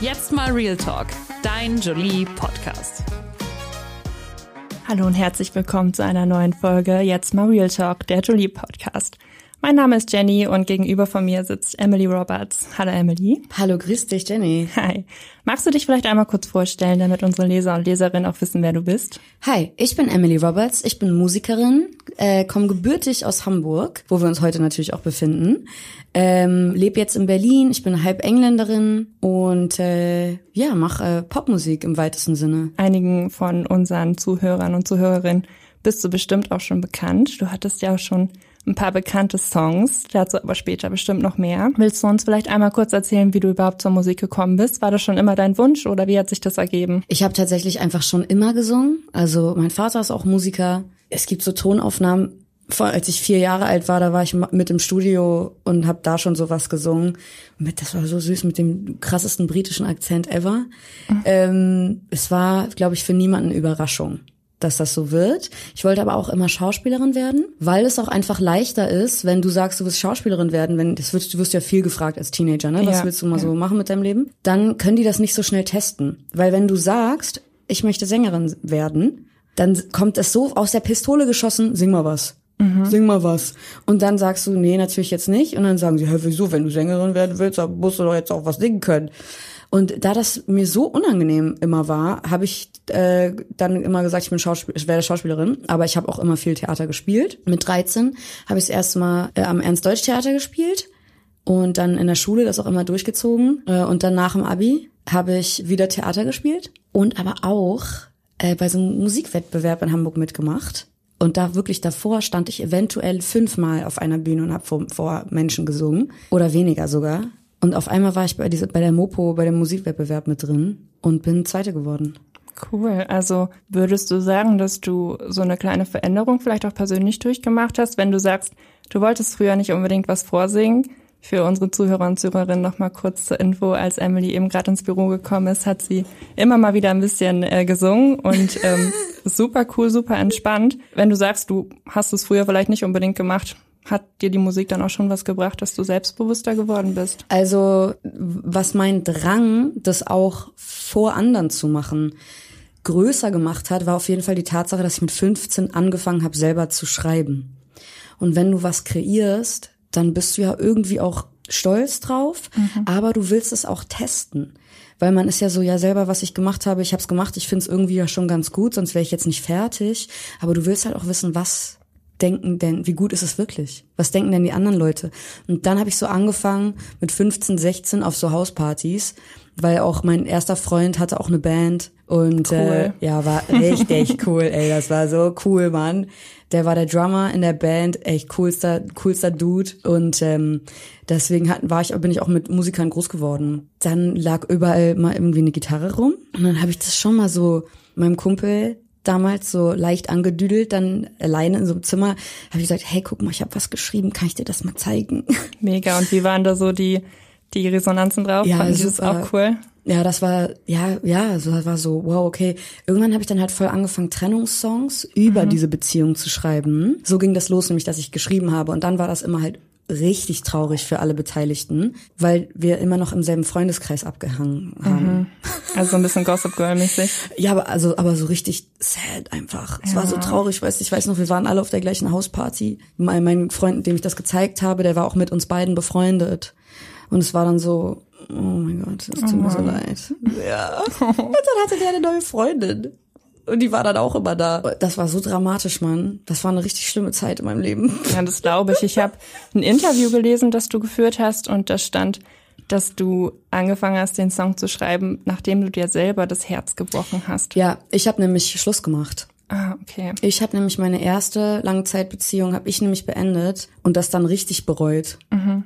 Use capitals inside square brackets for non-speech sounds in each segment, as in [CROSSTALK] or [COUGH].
Jetzt mal Real Talk, dein Jolie Podcast. Hallo und herzlich willkommen zu einer neuen Folge Jetzt mal Real Talk, der Jolie Podcast. Mein Name ist Jenny und gegenüber von mir sitzt Emily Roberts. Hallo Emily. Hallo, grüß dich, Jenny. Hi. Magst du dich vielleicht einmal kurz vorstellen, damit unsere Leser und Leserinnen auch wissen, wer du bist? Hi, ich bin Emily Roberts, ich bin Musikerin, äh, komme gebürtig aus Hamburg, wo wir uns heute natürlich auch befinden. Ähm, lebe jetzt in Berlin, ich bin halb Engländerin und äh, ja, mache äh, Popmusik im weitesten Sinne. Einigen von unseren Zuhörern und Zuhörerinnen bist du bestimmt auch schon bekannt. Du hattest ja auch schon ein paar bekannte Songs, dazu aber später bestimmt noch mehr. Willst du uns vielleicht einmal kurz erzählen, wie du überhaupt zur Musik gekommen bist? War das schon immer dein Wunsch oder wie hat sich das ergeben? Ich habe tatsächlich einfach schon immer gesungen. Also mein Vater ist auch Musiker. Es gibt so Tonaufnahmen. Vor, als ich vier Jahre alt war, da war ich mit im Studio und habe da schon sowas gesungen. Mit, das war so süß mit dem krassesten britischen Akzent ever. Mhm. Ähm, es war, glaube ich, für niemanden Überraschung dass das so wird. Ich wollte aber auch immer Schauspielerin werden, weil es auch einfach leichter ist, wenn du sagst, du willst Schauspielerin werden, wenn das wirst, du wirst ja viel gefragt als Teenager, ne? Was ja, willst du mal ja. so machen mit deinem Leben? Dann können die das nicht so schnell testen, weil wenn du sagst, ich möchte Sängerin werden, dann kommt es so aus der Pistole geschossen, sing mal was. Mhm. Sing mal was. Und dann sagst du, nee, natürlich jetzt nicht. Und dann sagen sie, hä, wieso, wenn du Sängerin werden willst, dann musst du doch jetzt auch was singen können. Und da das mir so unangenehm immer war, habe ich äh, dann immer gesagt, ich bin Schauspiel ich werde Schauspielerin, aber ich habe auch immer viel Theater gespielt. Mit 13 habe ich das erste Mal äh, am Ernst-Deutsch-Theater gespielt und dann in der Schule das auch immer durchgezogen. Äh, und dann nach dem Abi habe ich wieder Theater gespielt und aber auch äh, bei so einem Musikwettbewerb in Hamburg mitgemacht. Und da wirklich davor stand ich eventuell fünfmal auf einer Bühne und habe vor, vor Menschen gesungen. Oder weniger sogar. Und auf einmal war ich bei, dieser, bei der Mopo, bei dem Musikwettbewerb mit drin und bin Zweite geworden. Cool. Also würdest du sagen, dass du so eine kleine Veränderung vielleicht auch persönlich durchgemacht hast, wenn du sagst, du wolltest früher nicht unbedingt was vorsingen? Für unsere Zuhörer und Zuhörerinnen noch mal kurz zur Info. Als Emily eben gerade ins Büro gekommen ist, hat sie immer mal wieder ein bisschen äh, gesungen und ähm, [LAUGHS] super cool, super entspannt. Wenn du sagst, du hast es früher vielleicht nicht unbedingt gemacht, hat dir die Musik dann auch schon was gebracht, dass du selbstbewusster geworden bist? Also, was mein Drang, das auch vor anderen zu machen, größer gemacht hat, war auf jeden Fall die Tatsache, dass ich mit 15 angefangen habe, selber zu schreiben. Und wenn du was kreierst, dann bist du ja irgendwie auch stolz drauf, mhm. aber du willst es auch testen. Weil man ist ja so, ja selber, was ich gemacht habe, ich habe es gemacht, ich finde es irgendwie ja schon ganz gut, sonst wäre ich jetzt nicht fertig. Aber du willst halt auch wissen, was denken denn, wie gut ist es wirklich? Was denken denn die anderen Leute? Und dann habe ich so angefangen mit 15, 16 auf so Hauspartys, weil auch mein erster Freund hatte auch eine Band und äh, cool. äh, ja, war richtig [LAUGHS] cool, ey, das war so cool, Mann. Der war der Drummer in der Band, echt coolster, coolster Dude und ähm, deswegen hat, war ich, bin ich auch mit Musikern groß geworden. Dann lag überall mal irgendwie eine Gitarre rum und dann habe ich das schon mal so meinem Kumpel damals so leicht angedüdelt, dann alleine in so einem Zimmer, habe ich gesagt, hey, guck mal, ich habe was geschrieben, kann ich dir das mal zeigen? [LAUGHS] Mega. Und wie waren da so die die Resonanzen drauf? Ja, Fanden das auch cool? Ja, das war ja ja, so war so wow, okay. Irgendwann habe ich dann halt voll angefangen Trennungssongs über mhm. diese Beziehung zu schreiben. So ging das los, nämlich dass ich geschrieben habe und dann war das immer halt richtig traurig für alle Beteiligten, weil wir immer noch im selben Freundeskreis abgehangen haben. Mhm. Also so ein bisschen Gossip Girl mäßig. ja, aber also aber so richtig sad einfach. Es ja. war so traurig, weißt ich weiß noch, wir waren alle auf der gleichen Hausparty. Mein, mein Freund, dem ich das gezeigt habe, der war auch mit uns beiden befreundet. Und es war dann so, oh mein Gott, es tut oh mir so leid. [LAUGHS] Ja. Und dann hatte der eine neue Freundin. Und die war dann auch immer da. Das war so dramatisch, Mann. Das war eine richtig schlimme Zeit in meinem Leben. Ja, das glaube ich. Ich habe ein Interview gelesen, das du geführt hast und da stand, dass du angefangen hast, den Song zu schreiben, nachdem du dir selber das Herz gebrochen hast. Ja, ich habe nämlich Schluss gemacht. Ah, okay. Ich habe nämlich meine erste Langzeitbeziehung habe ich nämlich beendet und das dann richtig bereut. Mhm.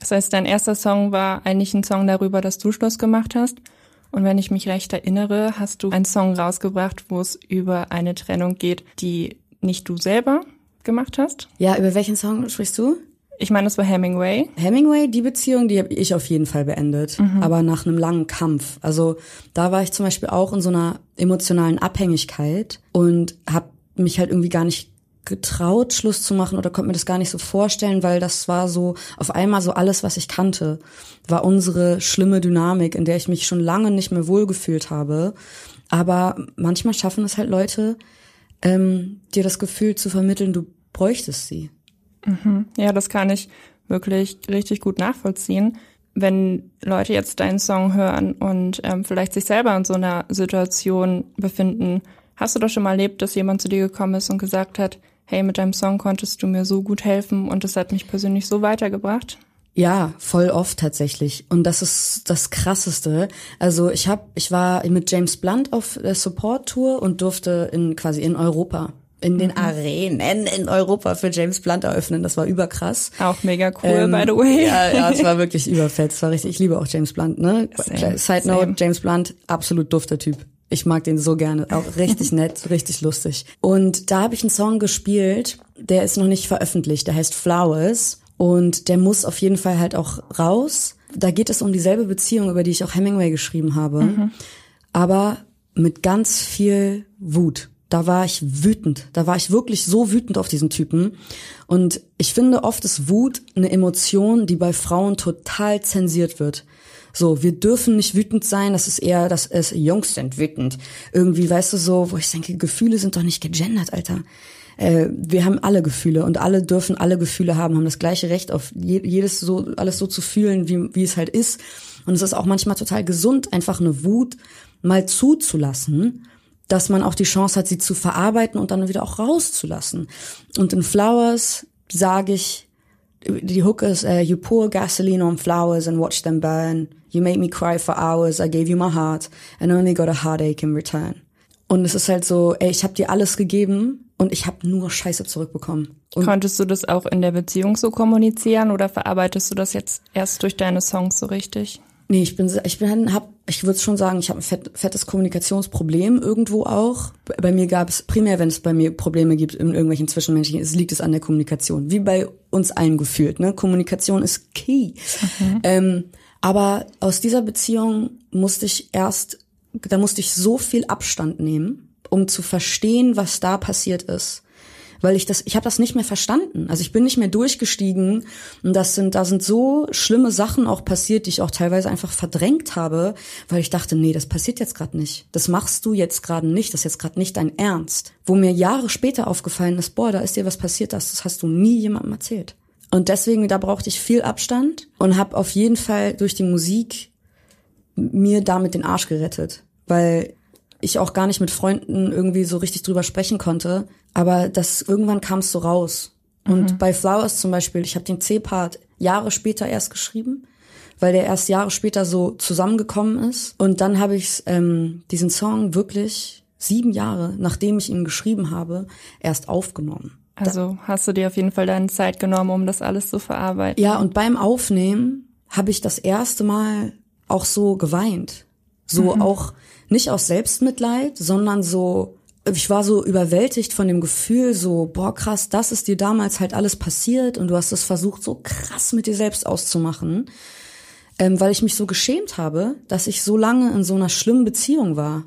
Das heißt, dein erster Song war eigentlich ein Song darüber, dass du Schluss gemacht hast. Und wenn ich mich recht erinnere, hast du einen Song rausgebracht, wo es über eine Trennung geht, die nicht du selber gemacht hast. Ja, über welchen Song sprichst du? Ich meine, das war Hemingway. Hemingway, die Beziehung, die habe ich auf jeden Fall beendet, mhm. aber nach einem langen Kampf. Also da war ich zum Beispiel auch in so einer emotionalen Abhängigkeit und habe mich halt irgendwie gar nicht getraut, Schluss zu machen oder konnte mir das gar nicht so vorstellen, weil das war so auf einmal so alles, was ich kannte, war unsere schlimme Dynamik, in der ich mich schon lange nicht mehr wohlgefühlt habe. Aber manchmal schaffen es halt Leute, ähm, dir das Gefühl zu vermitteln, du bräuchtest sie. Mhm. Ja, das kann ich wirklich richtig gut nachvollziehen. Wenn Leute jetzt deinen Song hören und ähm, vielleicht sich selber in so einer Situation befinden, hast du doch schon mal erlebt, dass jemand zu dir gekommen ist und gesagt hat, hey, mit deinem Song konntest du mir so gut helfen und das hat mich persönlich so weitergebracht? Ja, voll oft tatsächlich. Und das ist das Krasseste. Also ich hab, ich war mit James Blunt auf der Support Tour und durfte in quasi in Europa in den mhm. Arenen in Europa für James Blunt eröffnen. Das war überkrass. Auch mega cool, ähm, by the way. Ja, ja, es war [LAUGHS] wirklich überfett. Es war richtig. Ich liebe auch James Blunt. Ne? Same, Side Note: same. James Blunt, absolut dufter Typ. Ich mag den so gerne. Auch richtig [LAUGHS] nett, richtig lustig. Und da habe ich einen Song gespielt, der ist noch nicht veröffentlicht. Der heißt Flowers. Und der muss auf jeden Fall halt auch raus. Da geht es um dieselbe Beziehung, über die ich auch Hemingway geschrieben habe. Mhm. Aber mit ganz viel Wut. Da war ich wütend. Da war ich wirklich so wütend auf diesen Typen. Und ich finde oft ist Wut eine Emotion, die bei Frauen total zensiert wird. So, wir dürfen nicht wütend sein, das ist eher, dass es Jungs sind wütend. Irgendwie, weißt du, so, wo ich denke, Gefühle sind doch nicht gegendert, Alter. Äh, wir haben alle Gefühle und alle dürfen alle Gefühle haben, haben das gleiche Recht auf jedes so, alles so zu fühlen, wie, wie es halt ist. Und es ist auch manchmal total gesund, einfach eine Wut mal zuzulassen dass man auch die Chance hat, sie zu verarbeiten und dann wieder auch rauszulassen. Und in Flowers sage ich, die Hook ist, uh, you pour gasoline on flowers and watch them burn. You made me cry for hours. I gave you my heart and only got a heartache in return. Und es ist halt so, ey, ich habe dir alles gegeben und ich habe nur Scheiße zurückbekommen. Und Konntest du das auch in der Beziehung so kommunizieren oder verarbeitest du das jetzt erst durch deine Songs so richtig? Nee, ich bin, ich bin, hab, ich würde schon sagen, ich habe ein fett, fettes Kommunikationsproblem irgendwo auch. Bei mir gab es primär, wenn es bei mir Probleme gibt in irgendwelchen Zwischenmenschlichen, es liegt es an der Kommunikation, wie bei uns allen gefühlt. Ne, Kommunikation ist key. Mhm. Ähm, aber aus dieser Beziehung musste ich erst, da musste ich so viel Abstand nehmen, um zu verstehen, was da passiert ist weil ich das, ich habe das nicht mehr verstanden. Also ich bin nicht mehr durchgestiegen und das sind, da sind so schlimme Sachen auch passiert, die ich auch teilweise einfach verdrängt habe, weil ich dachte, nee, das passiert jetzt gerade nicht. Das machst du jetzt gerade nicht. Das ist jetzt gerade nicht dein Ernst. Wo mir Jahre später aufgefallen ist, boah, da ist dir was passiert, das, das hast du nie jemandem erzählt. Und deswegen, da brauchte ich viel Abstand und habe auf jeden Fall durch die Musik mir damit den Arsch gerettet, weil ich auch gar nicht mit Freunden irgendwie so richtig drüber sprechen konnte. Aber das irgendwann kam es so raus. Und mhm. bei Flowers zum Beispiel, ich habe den C-Part Jahre später erst geschrieben, weil der erst Jahre später so zusammengekommen ist. Und dann habe ich ähm, diesen Song wirklich sieben Jahre, nachdem ich ihn geschrieben habe, erst aufgenommen. Also hast du dir auf jeden Fall deine Zeit genommen, um das alles zu verarbeiten. Ja, und beim Aufnehmen habe ich das erste Mal auch so geweint. So mhm. auch nicht aus Selbstmitleid, sondern so, ich war so überwältigt von dem Gefühl, so, boah, krass, das ist dir damals halt alles passiert und du hast es versucht, so krass mit dir selbst auszumachen, ähm, weil ich mich so geschämt habe, dass ich so lange in so einer schlimmen Beziehung war.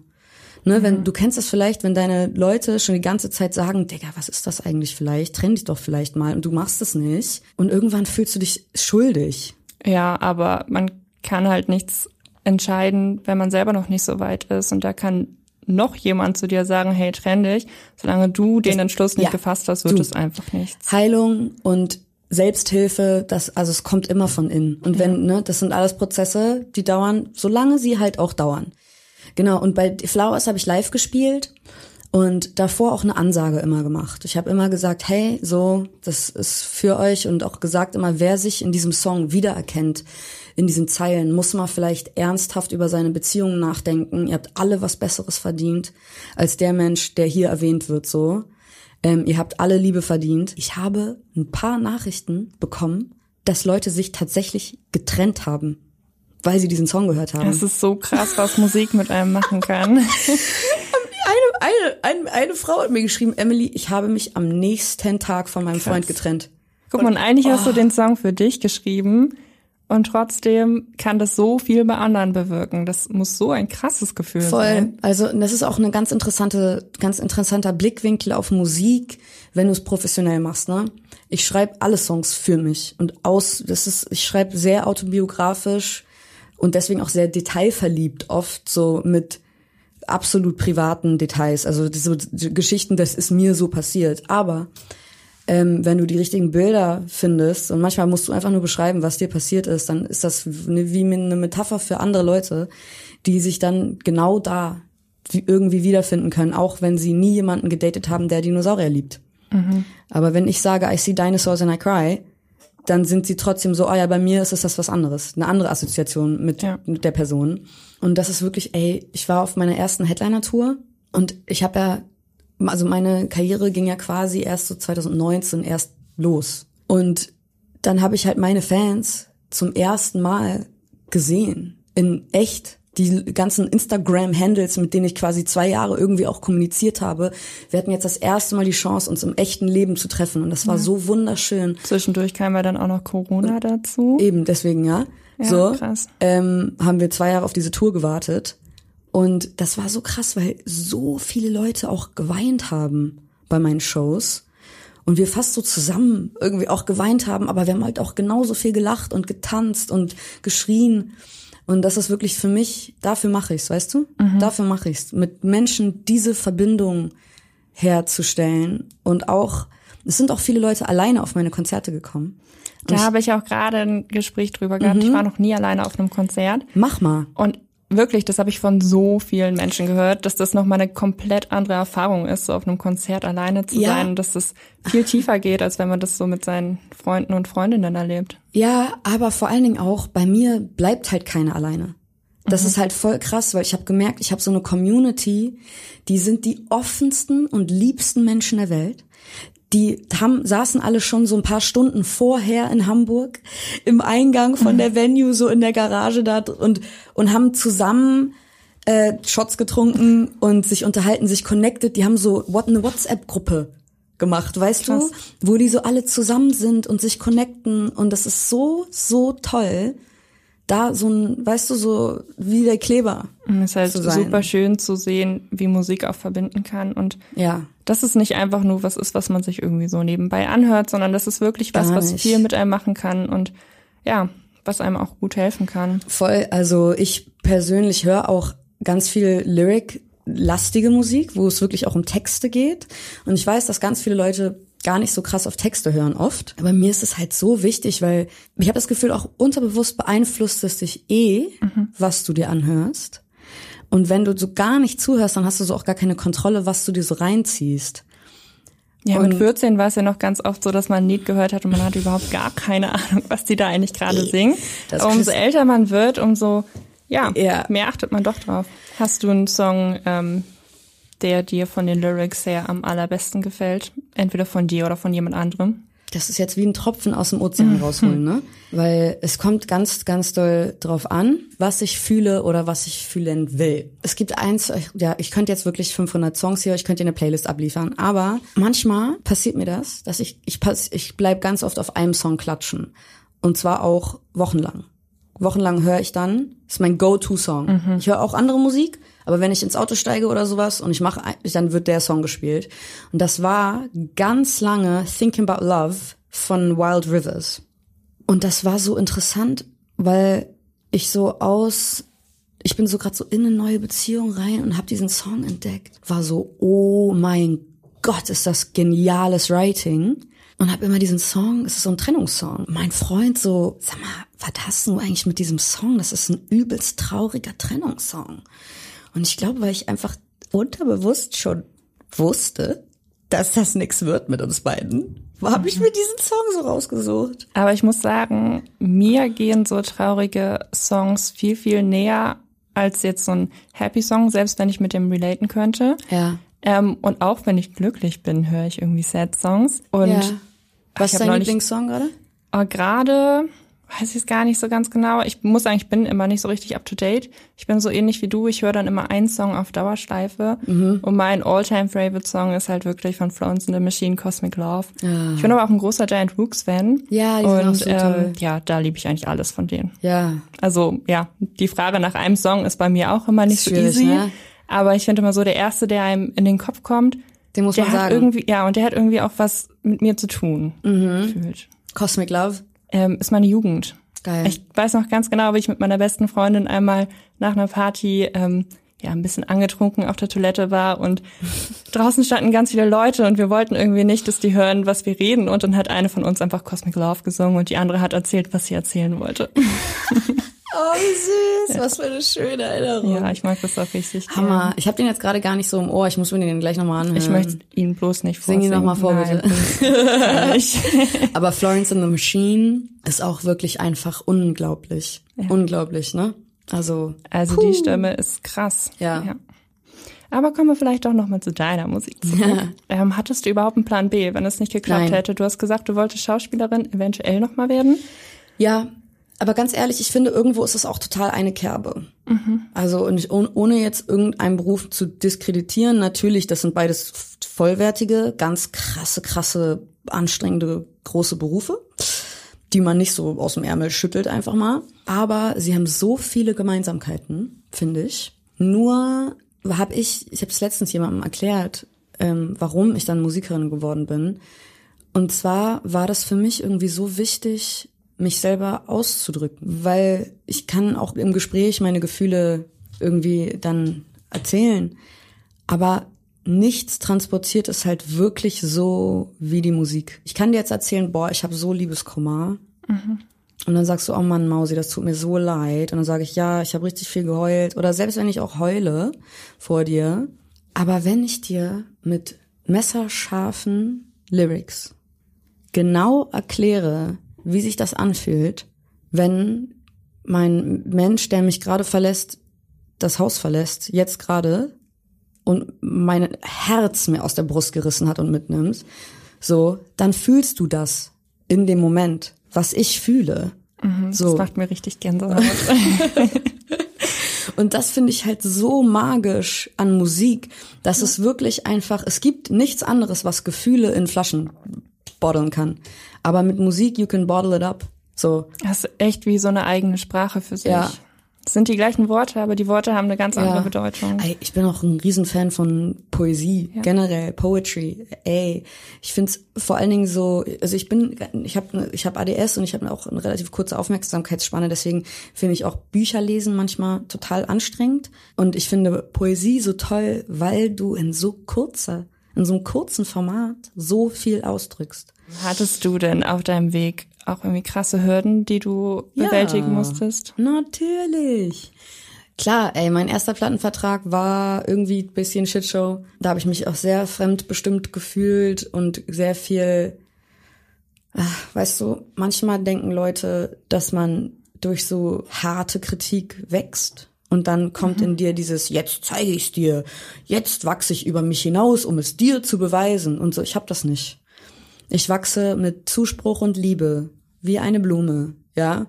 Ne, mhm. wenn, du kennst das vielleicht, wenn deine Leute schon die ganze Zeit sagen, Digga, was ist das eigentlich vielleicht? Trenn dich doch vielleicht mal und du machst es nicht. Und irgendwann fühlst du dich schuldig. Ja, aber man kann halt nichts entscheiden, wenn man selber noch nicht so weit ist. Und da kann noch jemand zu dir sagen, hey, trenn dich. Solange du den Entschluss nicht ja, gefasst hast, wird du. es einfach nichts. Heilung und Selbsthilfe, das, also es kommt immer von innen. Und wenn, ja. ne, das sind alles Prozesse, die dauern, solange sie halt auch dauern. Genau, und bei Flowers habe ich live gespielt und davor auch eine Ansage immer gemacht. Ich habe immer gesagt, hey, so, das ist für euch und auch gesagt immer, wer sich in diesem Song wiedererkennt, in diesen Zeilen, muss man vielleicht ernsthaft über seine Beziehungen nachdenken. Ihr habt alle was Besseres verdient als der Mensch, der hier erwähnt wird, so. Ähm, ihr habt alle Liebe verdient. Ich habe ein paar Nachrichten bekommen, dass Leute sich tatsächlich getrennt haben, weil sie diesen Song gehört haben. Es ist so krass, was Musik mit einem machen kann. [LAUGHS] eine, eine, eine Frau hat mir geschrieben, Emily, ich habe mich am nächsten Tag von meinem Krass. Freund getrennt. Guck mal, eigentlich oh. hast du oh. den Song für dich geschrieben und trotzdem kann das so viel bei anderen bewirken. Das muss so ein krasses Gefühl Voll. sein. Also das ist auch eine ganz interessante, ganz interessanter Blickwinkel auf Musik, wenn du es professionell machst. Ne? Ich schreibe alle Songs für mich und aus. Das ist, ich schreibe sehr autobiografisch und deswegen auch sehr detailverliebt, oft so mit absolut privaten Details. Also diese Geschichten, das ist mir so passiert. Aber ähm, wenn du die richtigen Bilder findest und manchmal musst du einfach nur beschreiben, was dir passiert ist, dann ist das wie eine Metapher für andere Leute, die sich dann genau da irgendwie wiederfinden können, auch wenn sie nie jemanden gedatet haben, der Dinosaurier liebt. Mhm. Aber wenn ich sage, I see dinosaurs and I cry, dann sind sie trotzdem so, oh ja, bei mir ist es das was anderes, eine andere Assoziation mit, ja. mit der Person. Und das ist wirklich, ey, ich war auf meiner ersten Headliner-Tour und ich habe ja also meine Karriere ging ja quasi erst so 2019 erst los. Und dann habe ich halt meine Fans zum ersten Mal gesehen. In echt. Die ganzen Instagram-Handles, mit denen ich quasi zwei Jahre irgendwie auch kommuniziert habe, wir hatten jetzt das erste Mal die Chance, uns im echten Leben zu treffen. Und das war ja. so wunderschön. Zwischendurch kam ja dann auch noch Corona dazu. Eben, deswegen ja. ja so krass. Ähm, haben wir zwei Jahre auf diese Tour gewartet. Und das war so krass, weil so viele Leute auch geweint haben bei meinen Shows. Und wir fast so zusammen irgendwie auch geweint haben, aber wir haben halt auch genauso viel gelacht und getanzt und geschrien. Und das ist wirklich für mich, dafür mache ich's, weißt du? Mhm. Dafür mache ich's. Mit Menschen diese Verbindung herzustellen. Und auch, es sind auch viele Leute alleine auf meine Konzerte gekommen. Und da habe ich auch gerade ein Gespräch drüber gehabt. Mhm. Ich war noch nie alleine auf einem Konzert. Mach mal. Und wirklich, das habe ich von so vielen Menschen gehört, dass das nochmal eine komplett andere Erfahrung ist, so auf einem Konzert alleine zu ja. sein, dass das viel tiefer geht, als wenn man das so mit seinen Freunden und Freundinnen erlebt. Ja, aber vor allen Dingen auch, bei mir bleibt halt keiner alleine. Das mhm. ist halt voll krass, weil ich habe gemerkt, ich habe so eine Community, die sind die offensten und liebsten Menschen der Welt die haben, saßen alle schon so ein paar Stunden vorher in Hamburg im Eingang von der Venue, so in der Garage da und, und haben zusammen äh, Shots getrunken und sich unterhalten, sich connected. Die haben so what eine WhatsApp-Gruppe gemacht, weißt Krass. du, wo die so alle zusammen sind und sich connecten und das ist so, so toll da so ein, weißt du, so wie der Kleber. Es ist halt super schön zu sehen, wie Musik auch verbinden kann und ja. dass es nicht einfach nur was ist, was man sich irgendwie so nebenbei anhört, sondern das ist wirklich was, was viel mit einem machen kann und ja, was einem auch gut helfen kann. Voll, also ich persönlich höre auch ganz viel Lyric lastige Musik, wo es wirklich auch um Texte geht. Und ich weiß, dass ganz viele Leute gar nicht so krass auf Texte hören oft. Aber mir ist es halt so wichtig, weil ich habe das Gefühl, auch unterbewusst beeinflusst es dich eh, mhm. was du dir anhörst. Und wenn du so gar nicht zuhörst, dann hast du so auch gar keine Kontrolle, was du dir so reinziehst. Ja, und mit 14 war es ja noch ganz oft so, dass man ein Lied gehört hat und man hatte [LAUGHS] überhaupt gar keine Ahnung, was die da eigentlich gerade singen. Das umso älter man wird, umso ja, ja, mehr achtet man doch drauf. Hast du einen Song, ähm, der dir von den Lyrics her am allerbesten gefällt? Entweder von dir oder von jemand anderem? Das ist jetzt wie ein Tropfen aus dem Ozean mhm. rausholen, ne? Weil es kommt ganz, ganz doll drauf an, was ich fühle oder was ich fühlen will. Es gibt eins, ja, ich könnte jetzt wirklich 500 Songs hier, ich könnte eine Playlist abliefern, aber manchmal passiert mir das, dass ich, ich, pass, ich bleib ganz oft auf einem Song klatschen. Und zwar auch wochenlang. Wochenlang höre ich dann, ist mein Go-To-Song. Mhm. Ich höre auch andere Musik, aber wenn ich ins Auto steige oder sowas und ich mache, dann wird der Song gespielt. Und das war ganz lange Thinking About Love von Wild Rivers. Und das war so interessant, weil ich so aus, ich bin so gerade so in eine neue Beziehung rein und habe diesen Song entdeckt. War so, oh mein Gott, ist das geniales Writing. Und habe immer diesen Song, es ist so ein Trennungssong. Mein Freund so, sag mal, was hast du eigentlich mit diesem Song? Das ist ein übelst trauriger Trennungssong. Und ich glaube, weil ich einfach unterbewusst schon wusste, dass das nichts wird mit uns beiden, habe ich mir diesen Song so rausgesucht. Aber ich muss sagen, mir gehen so traurige Songs viel, viel näher als jetzt so ein Happy Song, selbst wenn ich mit dem relaten könnte. Ja. Ähm, und auch wenn ich glücklich bin, höre ich irgendwie Sad Songs. Und ja. Was ist dein Lieblingssong gerade? Äh, gerade weiß ich es gar nicht so ganz genau. Ich muss sagen, ich bin immer nicht so richtig up to date. Ich bin so ähnlich wie du. Ich höre dann immer einen Song auf Dauerschleife. Mhm. Und mein all-time favorite Song ist halt wirklich von Florence and the Machine, Cosmic Love. Ja. Ich bin aber auch ein großer Giant Rooks Fan. Ja, die sind Und auch so toll. ähm, ja, da liebe ich eigentlich alles von denen. Ja, Also ja, die Frage nach einem Song ist bei mir auch immer nicht so easy. ne? Aber ich finde immer so, der erste, der einem in den Kopf kommt, den muss der man hat sagen. irgendwie, ja, und der hat irgendwie auch was mit mir zu tun. Mhm. Gefühlt. Cosmic Love. Ähm, ist meine Jugend. Geil. Ich weiß noch ganz genau, wie ich mit meiner besten Freundin einmal nach einer Party ähm, ja ein bisschen angetrunken auf der Toilette war und [LAUGHS] draußen standen ganz viele Leute und wir wollten irgendwie nicht, dass die hören, was wir reden und dann hat eine von uns einfach Cosmic Love gesungen und die andere hat erzählt, was sie erzählen wollte. [LAUGHS] Oh, wie süß. Was für eine schöne Erinnerung. Ja, ich mag das auch richtig. gern. Hammer. Ich habe den jetzt gerade gar nicht so im Ohr. Ich muss mir den gleich nochmal anhören. Ich möchte ihn bloß nicht Sing ihn vorsingen. noch mal vor, Nein, bitte. [LAUGHS] Aber Florence and the Machine ist auch wirklich einfach unglaublich. Unglaublich, ne? Also, Also puh. die Stimme ist krass. Ja. Aber kommen wir vielleicht auch noch mal zu deiner Musik. [LAUGHS] Ja. Ähm, hattest du überhaupt einen Plan B, wenn es nicht geklappt Nein. hätte? Du hast gesagt, du wolltest Schauspielerin eventuell noch mal werden. Ja, aber ganz ehrlich, ich finde, irgendwo ist es auch total eine Kerbe. Also und ich, ohne- jetzt irgendeinen Beruf zu diskreditieren, natürlich, das sind beides vollwertige, ganz krasse, krasse, anstrengende, große Berufe, die man nicht so aus dem Ärmel schüttelt einfach mal. Aber sie haben so viele Gemeinsamkeiten, finde ich. Nur habe ich, ich habe es letztens jemandem erklärt, ähm, warum ich dann Musikerin geworden bin. Und zwar war das für mich irgendwie so wichtig, mich selber auszudrücken, weil ich kann auch im Gespräch meine Gefühle irgendwie dann erzählen, aber nichts transportiert es halt wirklich so wie die Musik. Ich kann dir jetzt erzählen, boah, ich habe so Liebeskummer. Und dann sagst du, oh Mann, Mausi, das tut mir so leid. Und dann sage ich, ja, ich habe richtig viel geheult. Oder selbst wenn ich auch heule vor dir. Aber wenn ich dir mit messerscharfen Lyrics genau erkläre, wie sich das anfühlt, wenn mein Mensch, der mich gerade verlässt, das Haus verlässt, jetzt gerade und mein Herz mir aus der Brust gerissen hat und mitnimmt, so, dann fühlst du das in dem Moment, was ich fühle. Das So. macht mir richtig Gänsehaut. [LAUGHS] Und das finde ich halt so magisch an Musik, dass es wirklich einfach, es gibt nichts anderes, was Gefühle in Flaschen botteln kann. Aber mit Musik, you can bottle it up. So, Das ist echt wie so eine eigene Sprache für sich. Ja. Es sind die gleichen Worte, aber die Worte haben eine ganz andere Ja. Bedeutung. Ich bin auch ein Riesenfan von Poesie, generell, Poetry. Ey, ich find's vor allen Dingen so, also ich bin, ich habe ich hab ADS und ich habe auch eine relativ kurze Aufmerksamkeitsspanne, deswegen finde ich auch Bücher lesen manchmal total anstrengend. Und ich finde Poesie so toll, weil du in so kurzer, in so einem kurzen Format so viel ausdrückst. Hattest du denn auf deinem Weg auch irgendwie krasse Hürden, die du bewältigen Ja. musstest? Natürlich. Klar, ey, mein erster Plattenvertrag war irgendwie ein bisschen Shitshow. Da habe ich mich auch sehr fremdbestimmt gefühlt und sehr viel, ach, weißt du, manchmal denken Leute, dass man durch so harte Kritik wächst. Und dann kommt in dir dieses, jetzt zeige ich's dir, jetzt wachse ich über mich hinaus, um es dir zu beweisen. Und so, ich hab das nicht. Ich wachse mit Zuspruch und Liebe, wie eine Blume, ja.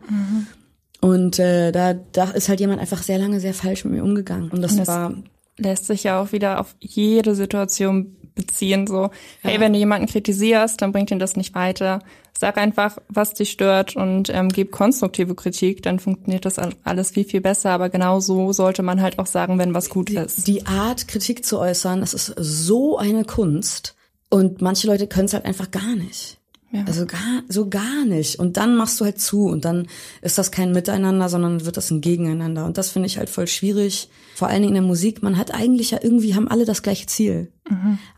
Und äh, da, da ist halt jemand einfach sehr lange sehr falsch mit mir umgegangen. Und das, Und das war, lässt sich ja auch wieder auf jede Situation beziehen. So, hey, wenn du jemanden kritisierst, dann bringt ihn das nicht weiter. Sag einfach, was dich stört und ähm, gib konstruktive Kritik, dann funktioniert das all- alles viel, viel besser. Aber genau so sollte man halt auch sagen, wenn was gut ist. die Art, Kritik zu äußern, das ist so eine Kunst. Und manche Leute können es halt einfach gar nicht. Ja. Also gar, so gar nicht. Und dann machst du halt zu und dann ist das kein Miteinander, sondern wird das ein Gegeneinander. Und das finde ich halt voll schwierig. Vor allen Dingen in der Musik. Man hat eigentlich ja irgendwie, haben alle das gleiche Ziel.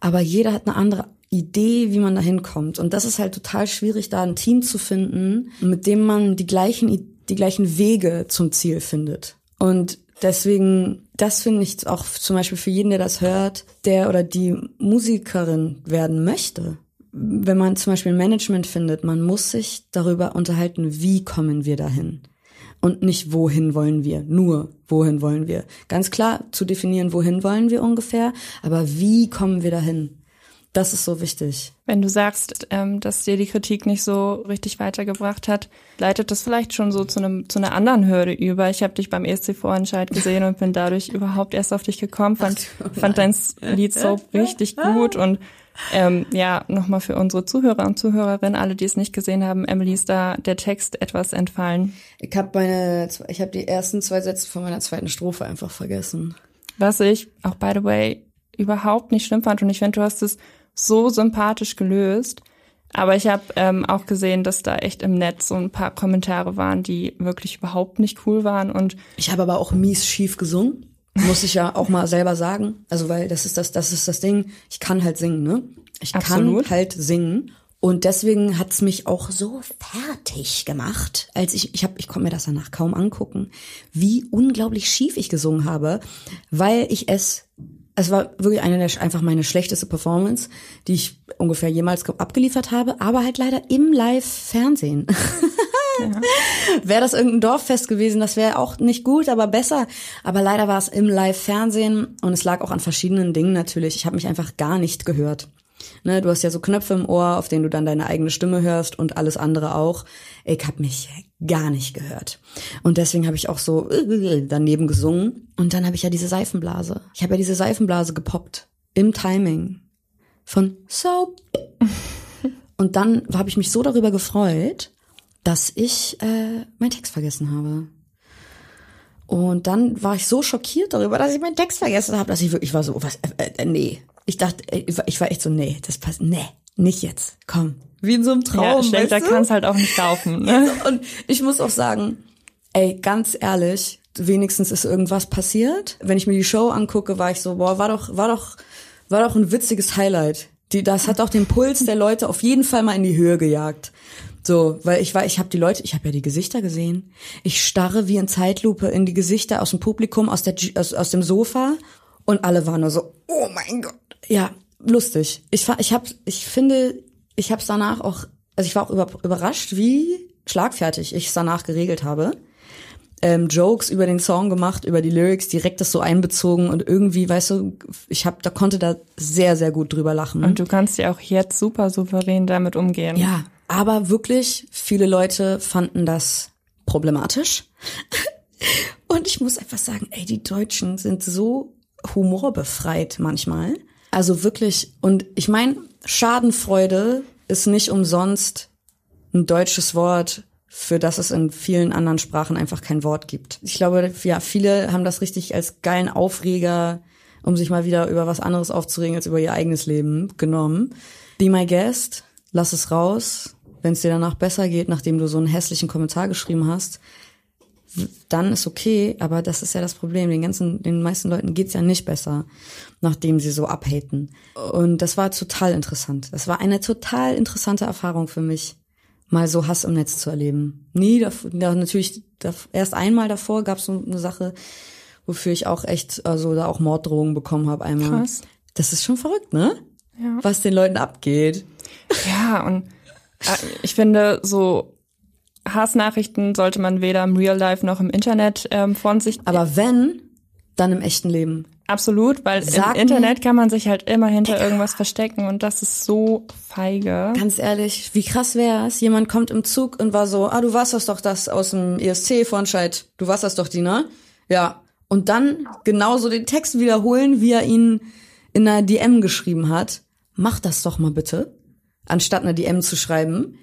Aber jeder hat eine andere Idee, wie man da hinkommt. Und das ist halt total schwierig, da ein Team zu finden, mit dem man die gleichen, die gleichen Wege zum Ziel findet. Und deswegen, das finde ich auch zum Beispiel für jeden, der das hört, der oder die Musikerin werden möchte. Wenn man zum Beispiel Management findet, man muss sich darüber unterhalten, wie kommen wir dahin. Und nicht wohin wollen wir, nur wohin wollen wir. Ganz klar zu definieren, wohin wollen wir ungefähr, aber wie kommen wir dahin? Das ist so wichtig. Wenn du sagst, ähm, dass dir die Kritik nicht so richtig weitergebracht hat, leitet das vielleicht schon so zu, einem, zu einer anderen Hürde über. Ich habe dich beim ESC-Vorentscheid gesehen und bin dadurch überhaupt erst auf dich gekommen, fand, fand dein Lied so richtig gut und ähm, ja, nochmal für unsere Zuhörer und Zuhörerinnen, alle, die es nicht gesehen haben, Emily ist da der Text etwas entfallen. Ich habe meine, ich habe die ersten zwei Sätze von meiner zweiten Strophe einfach vergessen. Was ich auch by the way überhaupt nicht schlimm fand und ich finde, du hast es so sympathisch gelöst. Aber ich habe ähm, auch gesehen, dass da echt im Netz so ein paar Kommentare waren, die wirklich überhaupt nicht cool waren. Und ich habe aber auch mies schief gesungen. Muss ich ja auch mal selber sagen. Also, weil das ist das, das ist das Ding. Ich kann halt singen, ne? Ich Absolut. kann halt singen. Und deswegen hat's mich auch so fertig gemacht, als ich, ich hab, ich konnte mir das danach kaum angucken, wie unglaublich schief ich gesungen habe, weil ich es, es war wirklich eine der, einfach meine schlechteste Performance, die ich ungefähr jemals abgeliefert habe, aber halt leider im Live-Fernsehen. [LAUGHS] [LAUGHS] Ja. wäre das irgendein Dorffest gewesen, das wäre auch nicht gut, aber besser. Aber leider war es im Live-Fernsehen und es lag auch an verschiedenen Dingen natürlich. Ich habe mich einfach gar nicht gehört. Ne, du hast ja so Knöpfe im Ohr, auf denen du dann deine eigene Stimme hörst und alles andere auch. Ich habe mich gar nicht gehört. Und deswegen habe ich auch so daneben gesungen. Und dann habe ich ja diese Seifenblase. Ich habe ja diese Seifenblase gepoppt. Im Timing. Von Soap. [LAUGHS] Und dann habe ich mich so darüber gefreut, dass ich äh, meinen Text vergessen habe. Und dann war ich so schockiert darüber, dass ich meinen Text vergessen habe, dass ich wirklich war so, was, äh, äh, nee. Ich dachte, äh, ich war echt so, nee, das passt, nee, nicht jetzt, komm. Wie in so einem Traum. Ja, schlechter kann es halt auch nicht laufen. Ne? [LAUGHS] Und ich muss auch sagen, ey, ganz ehrlich, wenigstens ist irgendwas passiert. Wenn ich mir die Show angucke, war ich so, boah, war doch, war doch, war doch ein witziges Highlight. Die, das hat auch den Puls der Leute auf jeden Fall mal in die Höhe gejagt. So, weil ich war, ich habe die Leute, ich habe ja die Gesichter gesehen. Ich starre wie in Zeitlupe in die Gesichter aus dem Publikum, aus der aus, aus dem Sofa und alle waren nur so, oh mein Gott. Ja, lustig. Ich ich habe ich finde, ich habe es danach auch, also ich war auch über, überrascht, wie schlagfertig ich es danach geregelt habe. Ähm, Jokes über den Song gemacht, über die Lyrics, direkt das so einbezogen und irgendwie, weißt du, ich habe, da konnte da sehr, sehr gut drüber lachen. Und du kannst ja auch jetzt super souverän damit umgehen. Ja, aber wirklich, viele Leute fanden das problematisch. [LAUGHS] Und ich muss einfach sagen, ey, die Deutschen sind so humorbefreit manchmal. Also wirklich, und ich meine, Schadenfreude ist nicht umsonst ein deutsches Wort, für das es in vielen anderen Sprachen einfach kein Wort gibt. Ich glaube, ja, viele haben das richtig als geilen Aufreger, um sich mal wieder über was anderes aufzuregen als über ihr eigenes Leben genommen. Be my guest, lass es raus, wenn es dir danach besser geht, nachdem du so einen hässlichen Kommentar geschrieben hast, dann ist okay, aber das ist ja das Problem. Den ganzen, den meisten Leuten geht's ja nicht besser, nachdem sie so abhaten. Und das war total interessant. Das war eine total interessante Erfahrung für mich, mal so Hass im Netz zu erleben. Nie, da, natürlich, da, erst einmal davor gab's so eine Sache, wofür ich auch echt, also da auch Morddrohungen bekommen habe einmal. Krass. Das ist schon verrückt, ne? Ja. Was den Leuten abgeht. Ja, und äh, ich finde, so Hassnachrichten sollte man weder im Real Life noch im Internet ähm, von sich. Aber wenn, dann im echten Leben. Absolut, weil Sag im Internet kann man sich halt immer hinter irgendwas verstecken und das ist so feige. Ganz ehrlich, wie krass wär's? Jemand kommt im Zug und war so, ah, du warst das doch das aus dem ESC Vorentscheid. Du warst das doch die, ne? Ja. Und dann genauso den Text wiederholen, wie er ihn in einer DM geschrieben hat. Mach das doch mal bitte anstatt eine DM zu schreiben.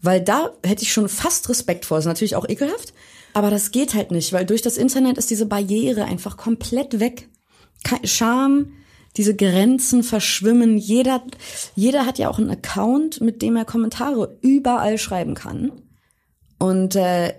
Weil da hätte ich schon fast Respekt vor. Ist natürlich auch ekelhaft. Aber das geht halt nicht, weil durch das Internet ist diese Barriere einfach komplett weg. Scham, diese Grenzen verschwimmen. Jeder, jeder hat ja auch einen Account, mit dem er Kommentare überall schreiben kann. Und äh,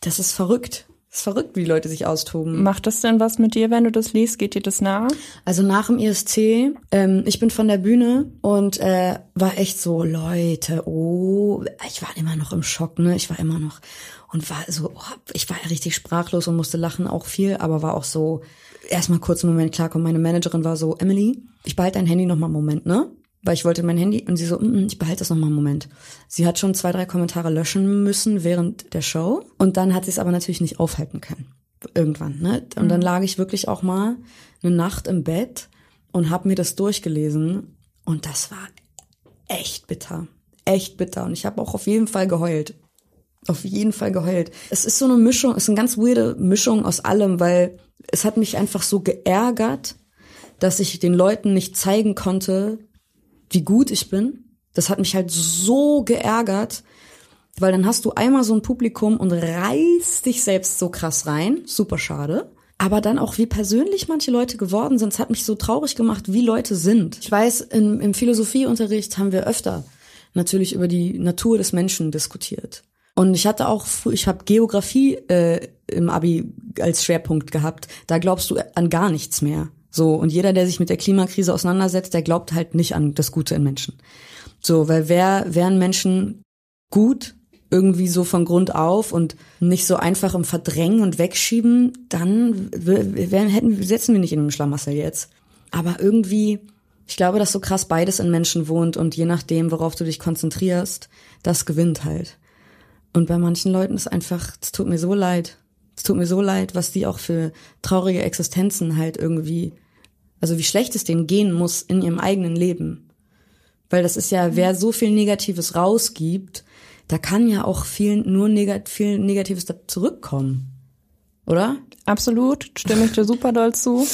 das ist verrückt. Das ist verrückt, wie Leute sich austoben. Macht das denn was mit dir, wenn du das liest? Geht dir das nah? Also nach dem ISC, ähm, ich bin von der Bühne und äh, war echt so, Leute, oh, ich war immer noch im Schock, ne? Ich war immer noch und war so, oh, ich war richtig sprachlos und musste lachen auch viel, aber war auch so, erstmal kurz einen Moment klar, und meine Managerin war so, Emily, ich behalte dein Handy noch mal einen Moment, ne? Weil ich wollte mein Handy und sie so, mm, mm, ich behalte das noch mal einen Moment. Sie hat schon zwei, drei Kommentare löschen müssen während der Show und dann hat sie es aber natürlich nicht aufhalten können. Irgendwann, ne? Und dann lag ich wirklich auch mal eine Nacht im Bett und habe mir das durchgelesen Und das war echt bitter. Echt bitter. Und ich habe auch auf jeden Fall geheult. Auf jeden Fall geheult. Es ist so eine Mischung, es ist eine ganz weirde Mischung aus allem, weil es hat mich einfach so geärgert, dass ich den Leuten nicht zeigen konnte, wie gut ich bin. Das hat mich halt so geärgert, weil dann hast du einmal so ein Publikum und reißt dich selbst so krass rein. Super schade. Aber dann auch, wie persönlich manche Leute geworden sind. Es hat mich so traurig gemacht, wie Leute sind. Ich weiß, im, im Philosophieunterricht haben wir öfter natürlich über die Natur des Menschen diskutiert. Und ich hatte auch, ich habe Geografie äh, im Abi als Schwerpunkt gehabt. Da glaubst du an gar nichts mehr. So, und jeder, der sich mit der Klimakrise auseinandersetzt, der glaubt halt nicht an das Gute in Menschen. So, weil wer, wären Menschen gut irgendwie so von Grund auf und nicht so einfach im Verdrängen und Wegschieben, dann wären, hätten, setzen wir nicht in einem Schlamassel jetzt. Aber irgendwie, ich glaube, dass so krass beides in Menschen wohnt und je nachdem, worauf du dich konzentrierst, das gewinnt halt. Und bei manchen Leuten ist einfach, es tut mir so leid. Es tut mir so leid, was die auch für traurige Existenzen halt irgendwie, also wie schlecht es denen gehen muss in ihrem eigenen Leben. Weil das ist ja, wer so viel Negatives rausgibt, da kann ja auch viel, nur negat viel Negatives da zurückkommen. Oder? Absolut, stimme ich dir super doll zu.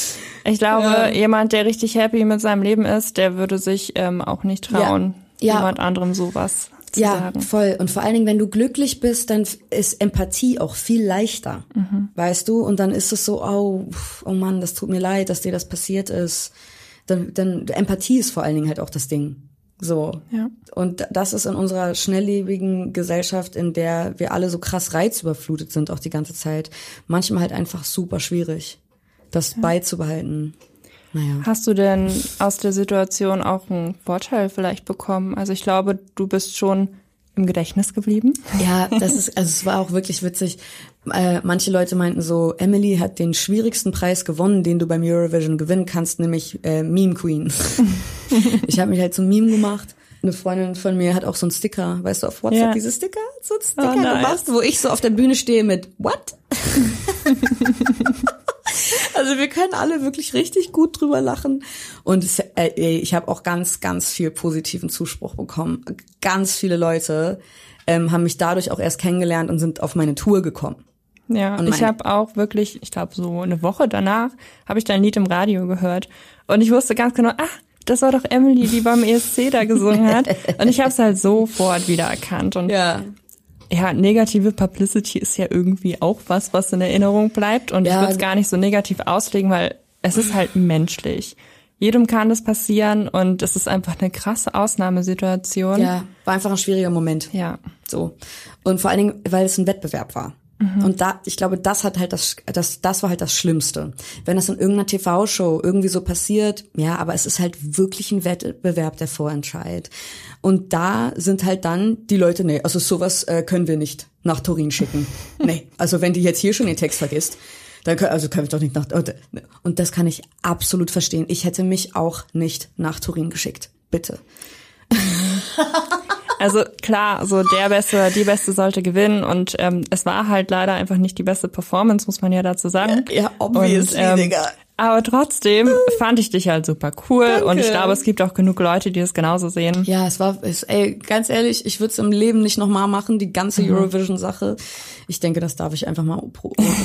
Ich glaube, ja. jemand, der richtig happy mit seinem Leben ist, der würde sich ähm, auch nicht trauen, ja. jemand anderem sowas zu ja, sagen. Ja, voll. Und vor allen Dingen, wenn du glücklich bist, dann ist Empathie auch viel leichter, mhm. weißt du? Und dann ist es so, oh, oh Mann, das tut mir leid, dass dir das passiert ist. Dann, dann Empathie ist vor allen Dingen halt auch das Ding. So. Ja. Und das ist in unserer schnelllebigen Gesellschaft, in der wir alle so krass reizüberflutet sind, auch die ganze Zeit, manchmal halt einfach super schwierig, das ja. beizubehalten. Naja. Hast du denn aus der Situation auch einen Vorteil vielleicht bekommen? Also ich glaube, du bist schon im Gedächtnis geblieben. Ja, das ist, also es war auch wirklich witzig. Äh, manche Leute meinten so, Emily hat den schwierigsten Preis gewonnen, den du beim Eurovision gewinnen kannst, nämlich äh, Meme Queen. [LAUGHS] ich habe mich halt zum Meme gemacht. Eine Freundin von mir hat auch so einen Sticker, weißt du, auf WhatsApp ja. diese Sticker, so einen Sticker oh, nice. gemacht, wo ich so auf der Bühne stehe mit What? [LAUGHS] Also wir können alle wirklich richtig gut drüber lachen. Und es, äh, ich habe auch ganz, ganz viel positiven Zuspruch bekommen. Ganz viele Leute ähm, haben mich dadurch auch erst kennengelernt und sind auf meine Tour gekommen. Ja, und ich habe auch wirklich, ich glaube so eine Woche danach, habe ich dein Lied im Radio gehört. Und ich wusste ganz genau, ach, das war doch Emily, die beim ESC da gesungen hat. [LAUGHS] Und ich habe es halt sofort wiedererkannt. Und ja ja, negative Publicity ist ja irgendwie auch was, was in Erinnerung bleibt. Und ja. ich würde es gar nicht so negativ auslegen, weil es ist halt menschlich. Jedem kann das passieren und es ist einfach eine krasse Ausnahmesituation. Ja, war einfach ein schwieriger Moment. Ja. So. Und vor allen Dingen, weil es ein Wettbewerb war. Mhm. Und da, ich glaube, das hat halt das, das, das war halt das Schlimmste. Wenn das in irgendeiner TV-Show irgendwie so passiert, ja, aber es ist halt wirklich ein Wettbewerb, der vorentscheidet. Und da sind halt dann die Leute, nee, also sowas äh, können wir nicht nach Turin schicken. [LAUGHS] nee, also wenn die jetzt hier schon den Text vergisst, dann können, also können wir doch nicht nach, und das kann ich absolut verstehen. Ich hätte mich auch nicht nach Turin geschickt. Bitte. [LAUGHS] Also klar, so der Beste, die Beste sollte gewinnen und ähm, es war halt leider einfach nicht die beste Performance, muss man ja dazu sagen. Ja, ja obviously, und, ähm, Digga. Aber trotzdem fand ich dich halt super cool Danke. und ich glaube, es gibt auch genug Leute, die es genauso sehen. Ja, es war, es, ey, ganz ehrlich, ich würde es im Leben nicht nochmal machen, die ganze mhm. Eurovision-Sache. Ich denke, das darf ich einfach mal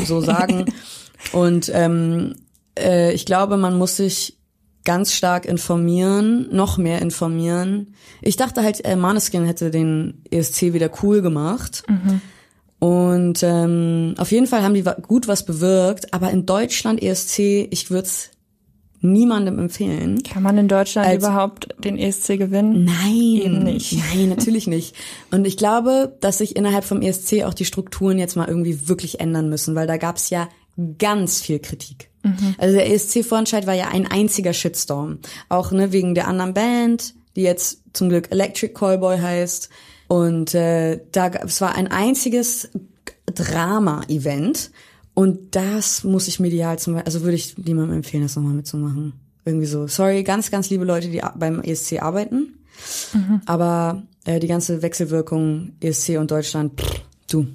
so sagen. [LAUGHS] und ähm, äh, ich glaube, man muss sich ganz stark informieren, noch mehr informieren. Ich dachte halt, äh, Maneskin hätte den ESC wieder cool gemacht. Mhm. Und ähm, auf jeden Fall haben die gut was bewirkt, aber in Deutschland ESC, ich würde es niemandem empfehlen. Kann man in Deutschland Als, überhaupt den ESC gewinnen? Nein, Eben nicht. Nein, natürlich nicht. Und ich glaube, dass sich innerhalb vom ESC auch die Strukturen jetzt mal irgendwie wirklich ändern müssen, weil da gab es ja ganz viel Kritik. Mhm. Also der ESC-Vorentscheid war ja ein einziger Shitstorm. Auch ne, wegen der anderen Band, die jetzt zum Glück Electric Callboy heißt. Und äh, da es war ein einziges Drama-Event. Und das muss ich medial zum Beispiel, also würde ich niemandem empfehlen, das nochmal mitzumachen. Irgendwie so. Sorry, ganz, ganz liebe Leute, die beim ESC arbeiten. Mhm. Aber äh, die ganze Wechselwirkung ESC und Deutschland, pff, du.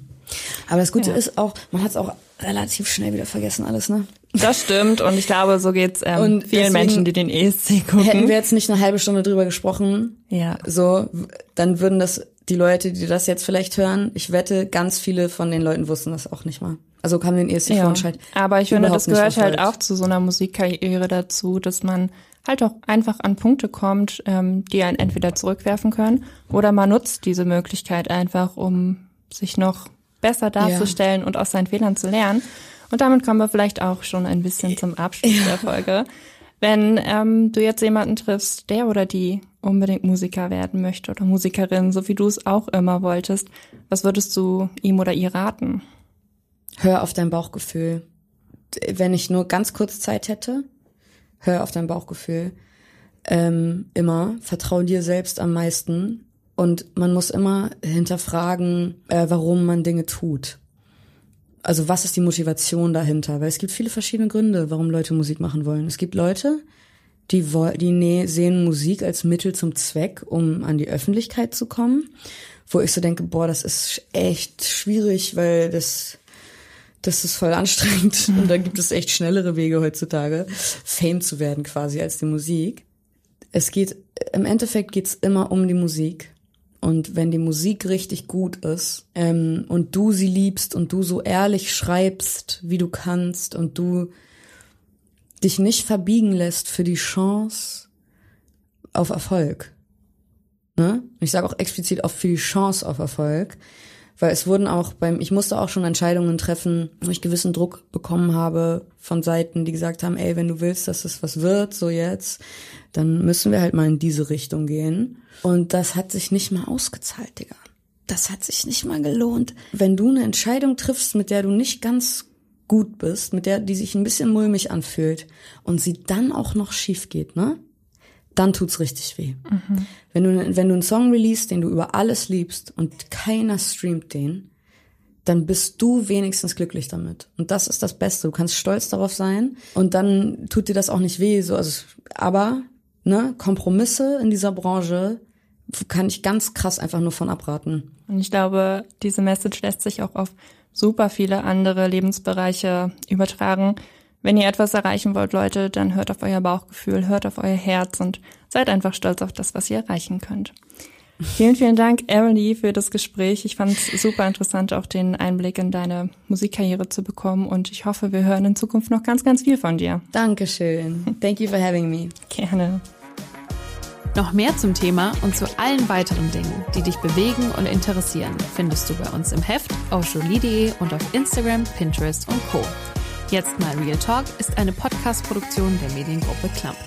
Aber das Gute ja. ist auch, man hat es auch relativ schnell wieder vergessen alles, ne? Das stimmt und ich glaube, so geht's ähm, Und vielen Menschen, die den ESC gucken. Hätten wir jetzt nicht eine halbe Stunde drüber gesprochen, Ja. so, dann würden das die Leute, die das jetzt vielleicht hören, ich wette, ganz viele von den Leuten wussten das auch nicht mal. Also kam den ESC ja. Vorentscheid. Aber ich finde, das gehört halt auch zu so einer Musikkarriere dazu, dass man halt auch einfach an Punkte kommt, ähm, die einen entweder zurückwerfen können oder man nutzt diese Möglichkeit einfach, um sich noch besser darzustellen und aus seinen Fehlern zu lernen. Und damit kommen wir vielleicht auch schon ein bisschen zum Abschluss der Folge. Wenn ähm, du jetzt jemanden triffst, der oder die unbedingt Musiker werden möchte oder Musikerin, so wie du es auch immer wolltest, was würdest du ihm oder ihr raten? Hör auf dein Bauchgefühl. Wenn ich nur ganz kurz Zeit hätte, hör auf dein Bauchgefühl. Ähm, immer. Vertrau dir selbst am meisten. Und man muss immer hinterfragen, äh, warum man Dinge tut. Also was ist die Motivation dahinter? Weil es gibt viele verschiedene Gründe, warum Leute Musik machen wollen. Es gibt Leute, die, die sehen Musik als Mittel zum Zweck, um an die Öffentlichkeit zu kommen. Wo ich so denke, boah, das ist echt schwierig, weil das das ist voll anstrengend [LAUGHS] und da gibt es echt schnellere Wege heutzutage, Fame zu werden quasi als die Musik. Es geht, im Endeffekt geht's immer um die Musik. Und wenn die Musik richtig gut ist ähm, und du sie liebst und du so ehrlich schreibst, wie du kannst und du dich nicht verbiegen lässt für die Chance auf Erfolg. Ne? Ich sage auch explizit auch für die Chance auf Erfolg, weil es wurden auch beim, ich musste auch schon Entscheidungen treffen, wo ich gewissen Druck bekommen habe von Seiten, die gesagt haben, ey, wenn du willst, dass es was wird, so jetzt, dann müssen wir halt mal in diese Richtung gehen. Und das hat sich nicht mal ausgezahlt, Digga. Das hat sich nicht mal gelohnt. Wenn du eine Entscheidung triffst, mit der du nicht ganz gut bist, mit der, die sich ein bisschen mulmig anfühlt und sie dann auch noch schief geht, ne? Dann tut's richtig weh. Wenn du, wenn du einen Song release, den du über alles liebst und keiner streamt den, dann bist du wenigstens glücklich damit. Und das ist das Beste. Du kannst stolz darauf sein und dann tut dir das auch nicht weh. So, also, aber ne, Kompromisse in dieser Branche kann ich ganz krass einfach nur von abraten. Und ich glaube, diese Message lässt sich auch auf super viele andere Lebensbereiche übertragen. Wenn ihr etwas erreichen wollt, Leute, dann hört auf euer Bauchgefühl, hört auf euer Herz und seid einfach stolz auf das, was ihr erreichen könnt. Vielen, vielen Dank, Emily, für das Gespräch. Ich fand es super interessant, auch den Einblick in deine Musikkarriere zu bekommen und ich hoffe, wir hören in Zukunft noch ganz, ganz viel von dir. Dankeschön. Thank you for having me. Gerne. Noch mehr zum Thema und zu allen weiteren Dingen, die dich bewegen und interessieren, findest du bei uns im Heft auf jolie.de und auf Instagram, Pinterest und Co. Jetzt mal Real Talk ist eine Podcast-Produktion der Mediengruppe Klammt.